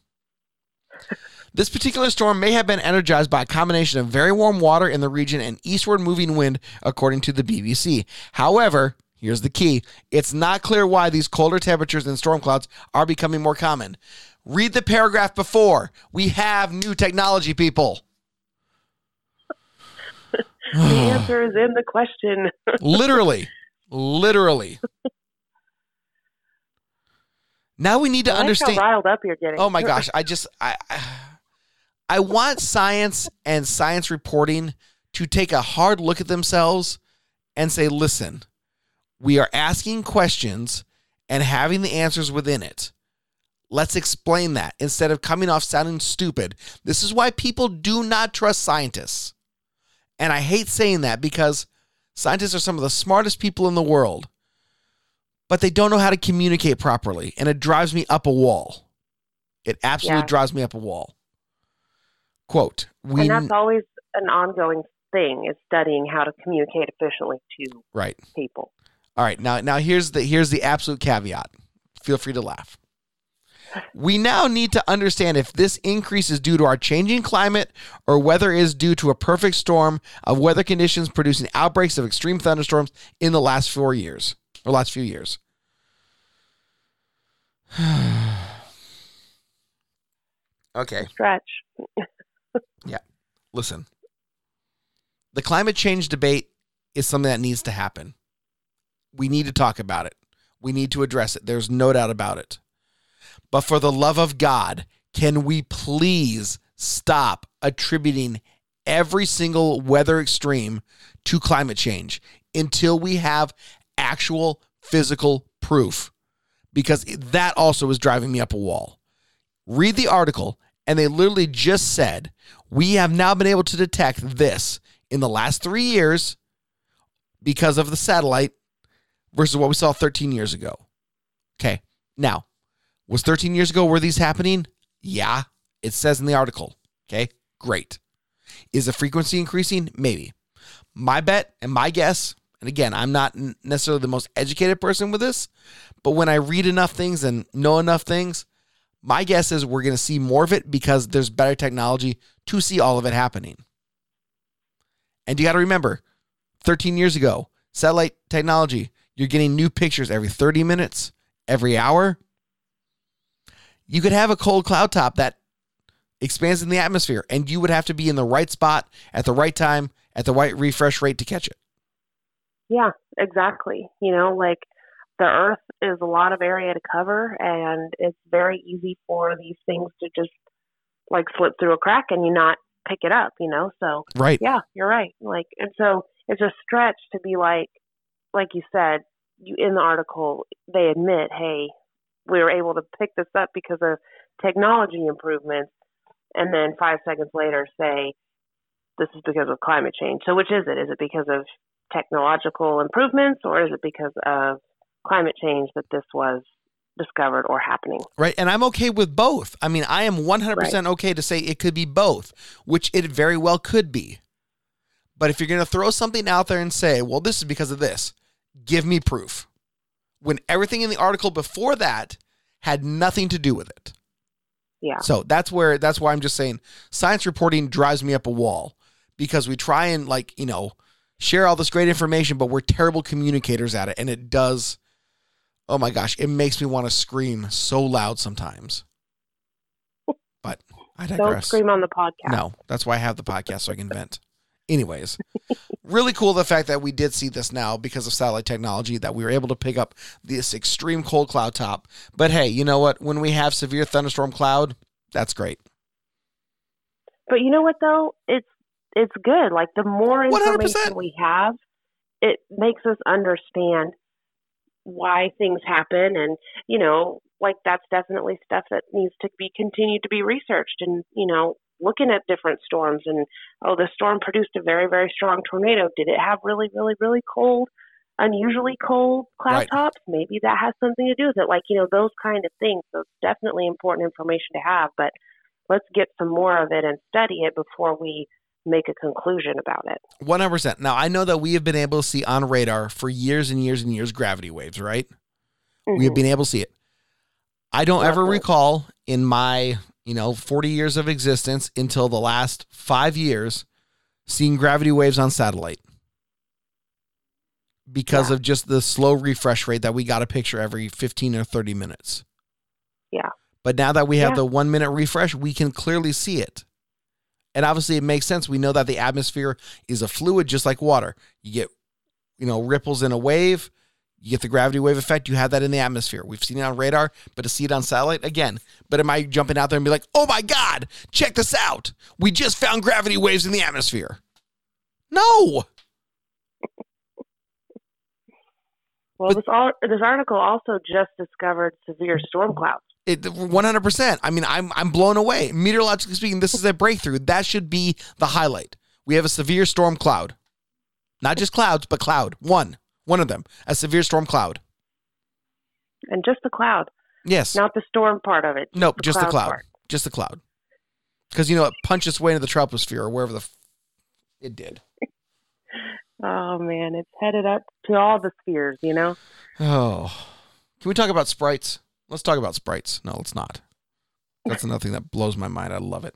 This particular storm may have been energized by a combination of very warm water in the region and eastward moving wind, according to the BBC. However, Here's the key it's not clear why these colder temperatures and storm clouds are becoming more common. Read the paragraph before. We have new technology, people. the answer is in the question. literally. Literally. Now we need to I understand. how riled up you're getting. Oh my gosh, I just I I want science and science reporting to take a hard look at themselves and say, "Listen, we are asking questions and having the answers within it. Let's explain that instead of coming off sounding stupid. This is why people do not trust scientists. And I hate saying that because scientists are some of the smartest people in the world, but they don't know how to communicate properly. And it drives me up a wall. It absolutely Yeah. drives me up a wall. Quote, we and that's always an ongoing thing is studying how to communicate efficiently to right. people. All right, now now here's the here's the absolute caveat. Feel free to laugh. We now need to understand if this increase is due to our changing climate or whether it is due to a perfect storm of weather conditions producing outbreaks of extreme thunderstorms in the last four years or last few years. okay. Stretch. listen, the climate change debate is something that needs to happen. We need to talk about it. We need to address it. There's no doubt about it. But for the love of God, can we please stop attributing every single weather extreme to climate change until we have actual physical proof? Because that also is driving me up a wall. Read the article, and they literally just said, We have now been able to detect this in the last three years because of the satellite versus what we saw 13 years ago. Okay. Now, was 13 years ago were these happening? Yeah, it says in the article. Okay. Great. Is the frequency increasing? Maybe. My bet and my guess, and again, I'm not necessarily the most educated person with this, but when I read enough things and know enough things, my guess is we're going to see more of it because there's better technology to see all of it happening. And you got to remember, 13 years ago, satellite technology, you're getting new pictures every 30 minutes, every hour. You could have a cold cloud top that expands in the atmosphere, and you would have to be in the right spot at the right time at the right refresh rate to catch it. Yeah, exactly. You know, like the Earth is a lot of area to cover, and it's very easy for these things to just like slip through a crack and you not pick it up. You know, so Right. yeah, you're right. Like, and so it's a stretch to be like, like you said, you in the article they admit, hey, we were able to pick this up because of technology improvements, and then five seconds later say this is because of climate change. So which is it? Is it because of technological improvements, or is it because of climate change that this was discovered or happening? Right. And I'm okay with both. I mean, I am 100% okay to say it could be both, which it very well could be. But if you're going to throw something out there and say, well, this is because of this, give me proof. When everything in the article before that had nothing to do with it. Yeah. So that's where that's why I'm just saying science reporting drives me up a wall because we try and like, you know, share all this great information, but we're terrible communicators at it. And it does, oh my gosh, it makes me want to scream so loud sometimes. But I digress. Don't scream on the podcast. No, that's why I have the podcast so I can vent. Anyways, really cool the fact that we did see this now because of satellite technology that we were able to pick up this extreme cold cloud top. But hey, you know what? When we have severe thunderstorm cloud, that's great. But you know what though? It's it's good. Like the more 100%. information we have, it makes us understand why things happen and you know, like that's definitely stuff that needs to be continued to be researched and, you know, looking at different storms and oh the storm produced a very, very strong tornado. Did it have really, really, really cold unusually cold cloud Right. tops? Maybe that has something to do with it. Like, you know, those kind of things. So it's definitely important information to have, but let's get some more of it and study it before we make a conclusion about it. One hundred percent. Now I know that we have been able to see on radar for years and years and years gravity waves, right? We have Mhm. been able to see it. I don't ever recall in my, you know, 40 years of existence until the last five years seeing gravity waves on satellite. because Yeah. of just the slow refresh rate that we got a picture every 15 or 30 minutes. Yeah. But now that we have Yeah. the one minute refresh, we can clearly see it. And obviously, it makes sense. We know that the atmosphere is a fluid just like water. You get, you know, ripples in a wave, you get the gravity wave effect. You have that in the atmosphere. We've seen it on radar, but to see it on satellite, again, but am I jumping out there and be like, oh my God, check this out? We just found gravity waves in the atmosphere. No. Well, But- this this article also just discovered severe storm clouds. It 100%. I mean, I'm I'm blown away. Meteorologically speaking, this is a breakthrough. That should be the highlight. We have a severe storm cloud. Not just clouds, but cloud. One. One of them. A severe storm cloud. And just the cloud, Yes. not the storm part of it. nope, just the cloud. part. Just the cloud. Cuz you know it punched its way into the troposphere or wherever the f- it did. Oh man, it's headed up to all the spheres, you know. Oh. Can we talk about sprites? Let's talk about sprites. No, let's not. That's another thing that blows my mind. I love it.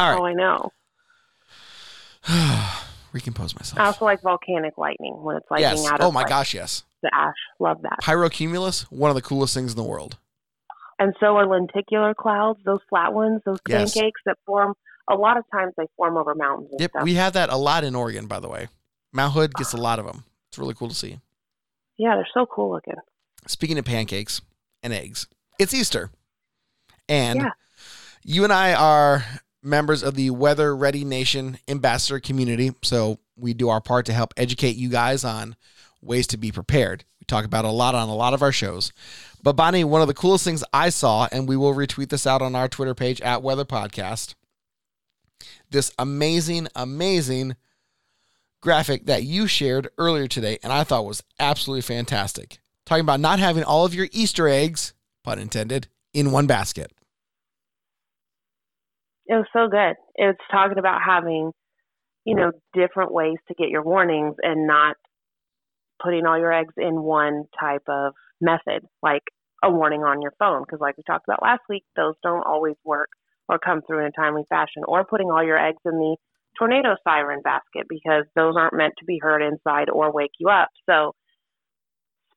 All right. Oh, I know. Recompose myself. I also like volcanic lightning when it's lightning yes. out oh of Oh my like, gosh, yes. the ash. Love that. Pyrocumulus, one of the coolest things in the world. And so are lenticular clouds, those flat ones, those Yes. pancakes that form. A lot of times they form over mountains Yep, stuff. we have that a lot in Oregon, by the way. Mount Hood gets a lot of them. It's really cool to see. yeah, they're so cool looking. Speaking of pancakes and eggs, it's Easter. And Yeah. you and I are members of the Weather Ready Nation ambassador community. So we do our part to help educate you guys on ways to be prepared. We talk about a lot on a lot of our shows. But Bonnie, one of the coolest things I saw, and we will retweet this out on our Twitter page at Weather Podcast, this amazing, amazing graphic that you shared earlier today, and I thought was absolutely fantastic. Talking about not having all of your Easter eggs, pun intended, in one basket. It was so good. It's talking about having, you know, different ways to get your warnings and not putting all your eggs in one type of method, like a warning on your phone. Because, like we talked about last week, those don't always work or come through in a timely fashion. Or putting all your eggs in the tornado siren basket because those aren't meant to be heard inside or wake you up. So,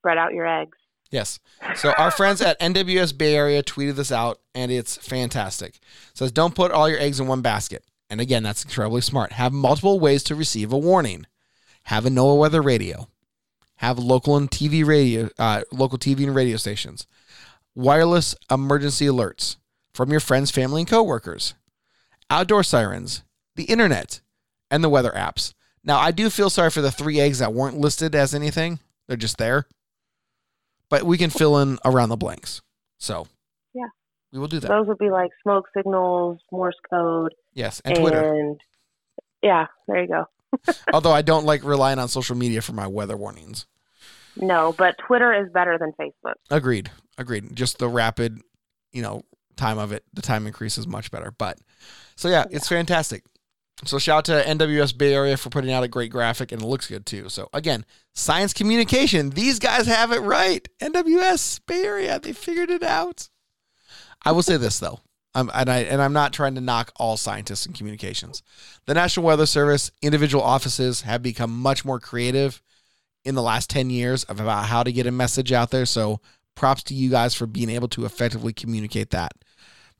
spread out your eggs. Yes. So our friends at NWS Bay Area tweeted this out, and it's fantastic. It says, "Don't put all your eggs in one basket." And again, that's incredibly smart. Have multiple ways to receive a warning. Have a NOAA weather radio. Have local and TV radio, uh, local TV and radio stations. Wireless emergency alerts from your friends, family, and coworkers. Outdoor sirens, the internet, and the weather apps. Now, I do feel sorry for the three eggs that weren't listed as anything. They're just there but we can fill in around the blanks. So, Yeah. we will do that. Those would be like smoke signals, Morse code, Yes, and Twitter. yeah, there you go. Although I don't like relying on social media for my weather warnings. No, but Twitter is better than Facebook. Agreed. Agreed. Just the rapid, you know, time of it, the time increase is much better. But so yeah, it's fantastic. So shout out to NWS Bay Area for putting out a great graphic and it looks good too. So again, science communication. These guys have it right. NWS Bay Area, they figured it out. I will say this though. I'm, and I and I'm not trying to knock all scientists in communications. The National Weather Service, individual offices have become much more creative in the last 10 years about how to get a message out there. So props to you guys for being able to effectively communicate that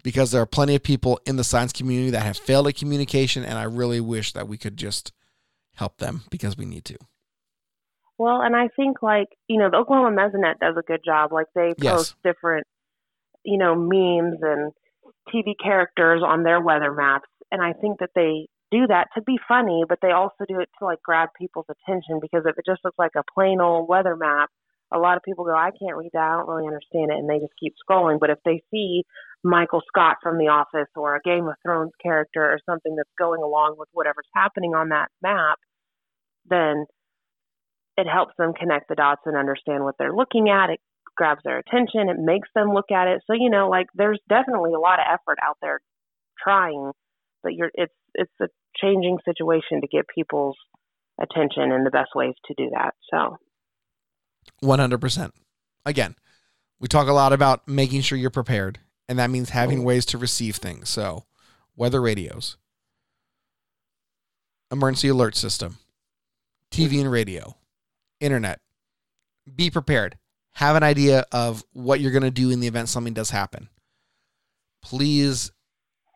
because there are plenty of people in the science community that have failed at communication and I really wish that we could just help them because we need to. Well, and I think like you know the Oklahoma Mesonet does a good job. Like they Yes. post different, you know, memes and TV characters on their weather maps, and I think that they do that to be funny, but they also do it to like grab people's attention because if it just looks like a plain old weather map, a lot of people go, I can't read that, I don't really understand it, and they just keep scrolling. But if they see Michael Scott from The Office or a Game of Thrones character or something that's going along with whatever's happening on that map, then it helps them connect the dots and understand what they're looking at. It grabs their attention. It makes them look at it. So you know, like there's definitely a lot of effort out there trying, but you're it's it's a changing situation to get people's attention and the best ways to do that. So 100%. Again, we talk a lot about making sure you're prepared, and that means having oh. ways to receive things. So, weather radios, emergency alert system, TV and radio, internet. Be prepared. Have an idea of what you're going to do in the event something does happen. Please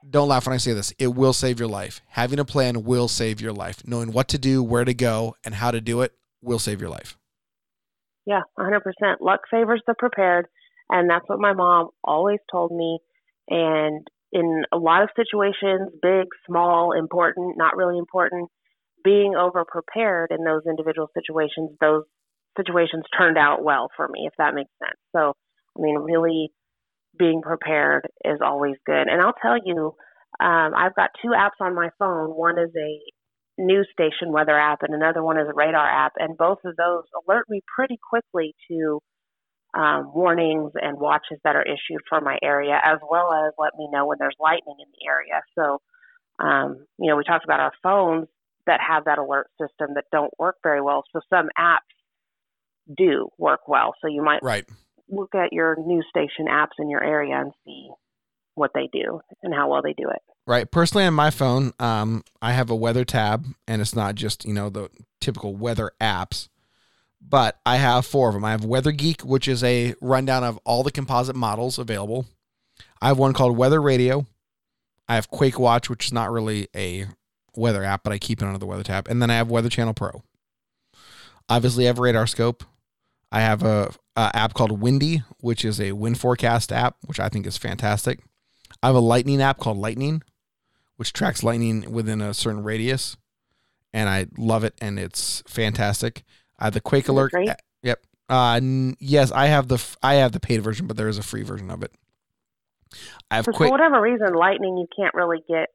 don't laugh when I say this. It will save your life. Having a plan will save your life. Knowing what to do, where to go, and how to do it will save your life. Yeah, 100%. Luck favors the prepared. And that's what my mom always told me. And in a lot of situations, big, small, important, not really important, being over prepared in those individual situations, those situations turned out well for me, if that makes sense. So, I mean, really being prepared is always good. And I'll tell you, um, I've got two apps on my phone. One is a news station weather app, and another one is a radar app. And both of those alert me pretty quickly to um, warnings and watches that are issued for my area, as well as let me know when there's lightning in the area. So, um, you know, we talked about our phones that have that alert system that don't work very well. So some apps do work well. So you might Right. look at your news station apps in your area and see what they do and how well they do it. Right. Personally, on my phone, um, I have a weather tab, and it's not just you know the typical weather apps, but I have four of them. I have Weather Geek, which is a rundown of all the composite models available. I have one called Weather Radio. I have Quake Watch, which is not really a weather app, but I keep it under the weather tab, and then I have Weather Channel Pro. Obviously, I have Radar Scope. I have a, a app called Windy, which is a wind forecast app, which I think is fantastic. I have a lightning app called Lightning, which tracks lightning within a certain radius, and I love it, and it's fantastic. Have the Quake Alert. free? Yep. Uh, n- yes, I have the f- I have the paid version, but there is a free version of it. I have For, Quake. for whatever reason, Lightning you can't really get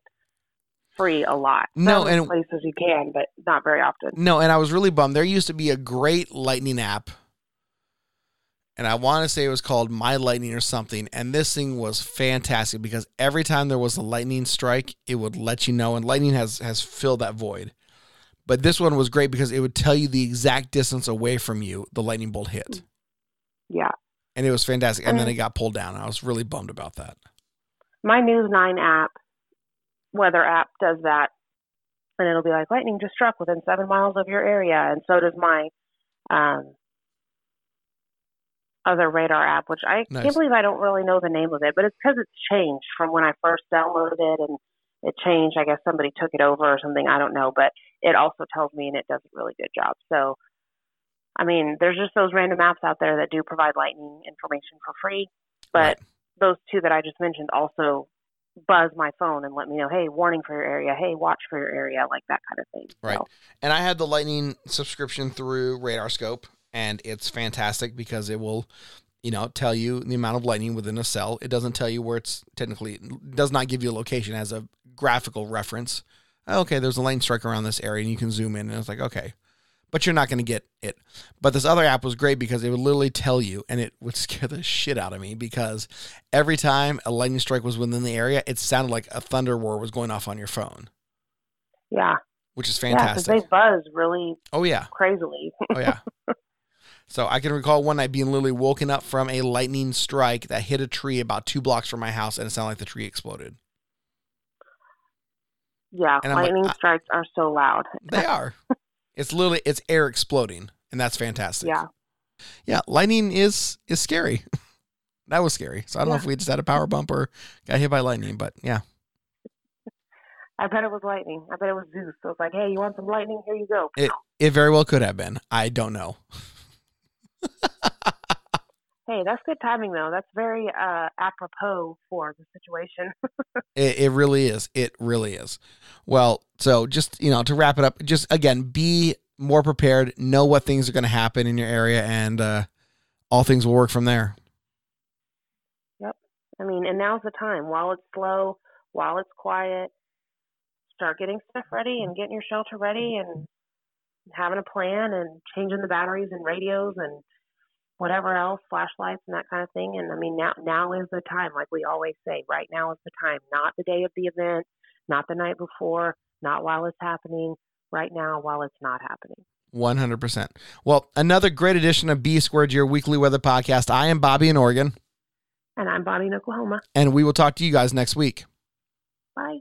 free a lot. No, and- places you can, but not very often. No, and I was really bummed. There used to be a great lightning app, and I want to say it was called My Lightning or something. And this thing was fantastic because every time there was a lightning strike, it would let you know. And lightning has has filled that void. But this one was great because it would tell you the exact distance away from you the lightning bolt hit, Yeah. and it was fantastic. And then Mhm. it got pulled down. I was really bummed about that. My News 9 app, weather app, does that. And it'll be like, lightning just struck within seven miles of your area. And so does my um, other radar app, which I Nice. can't believe I don't really know the name of it, but it's because it's changed from when I first downloaded it and it changed. I guess somebody took it over or something. I don't know, but it also tells me and it does a really good job. So, I mean, there's just those random apps out there that do provide lightning information for free, but Right. those two that I just mentioned also buzz my phone and let me know, hey, warning for your area, hey, watch for your area, like that kind of thing. Right. So, And I had the lightning subscription through Radar Scope, and it's fantastic because it will, you know, tell you the amount of lightning within a cell. It doesn't tell you where it's technically it does not give you a location as a graphical reference. Okay, there's a lightning strike around this area, and you can zoom in, and it's like okay, but you're not going to get it. But this other app was great because it would literally tell you, and it would scare the shit out of me because every time a lightning strike was within the area, it sounded like a thunder roar was going off on your phone, yeah. which is fantastic. Yeah, they buzz really oh yeah. crazily. Oh yeah. so I can recall one night being literally woken up from a lightning strike that hit a tree about two blocks from my house, and it sounded like the tree exploded. Yeah, And I'm like, lightning uh, strikes are so loud. They are. it's literally it's air exploding, and that's fantastic. Yeah. Yeah. Lightning is is scary. that was scary. So I don't know if we just had a power bump or got hit by lightning, but yeah. I bet it was lightning. I bet it was Zeus. So it's like, hey, you want some lightning? Here you go. It it very well could have been. I don't know. Hey, that's good timing though. That's very uh, apropos for the situation. It, it really is. It really is. Well, so just you know to wrap it up, just again be more prepared. Know what things are going to happen in your area, and uh, all things will work from there. Yep. I mean, and now's the time. While it's slow, while it's quiet, start getting stuff ready and getting your shelter ready and having a plan and changing the batteries and radios and whatever else, flashlights and that kind of thing. And I mean, now now is the time, like we always say. Right now is the time, not the day of the event, not the night before, not while it's happening. Right now, while it's not happening. One hundred percent. Well, another great edition of B Squared, your weekly weather podcast. I am Bobby in Oregon, And I'm Bonnie in Oklahoma. and we will talk to you guys next week. Bye.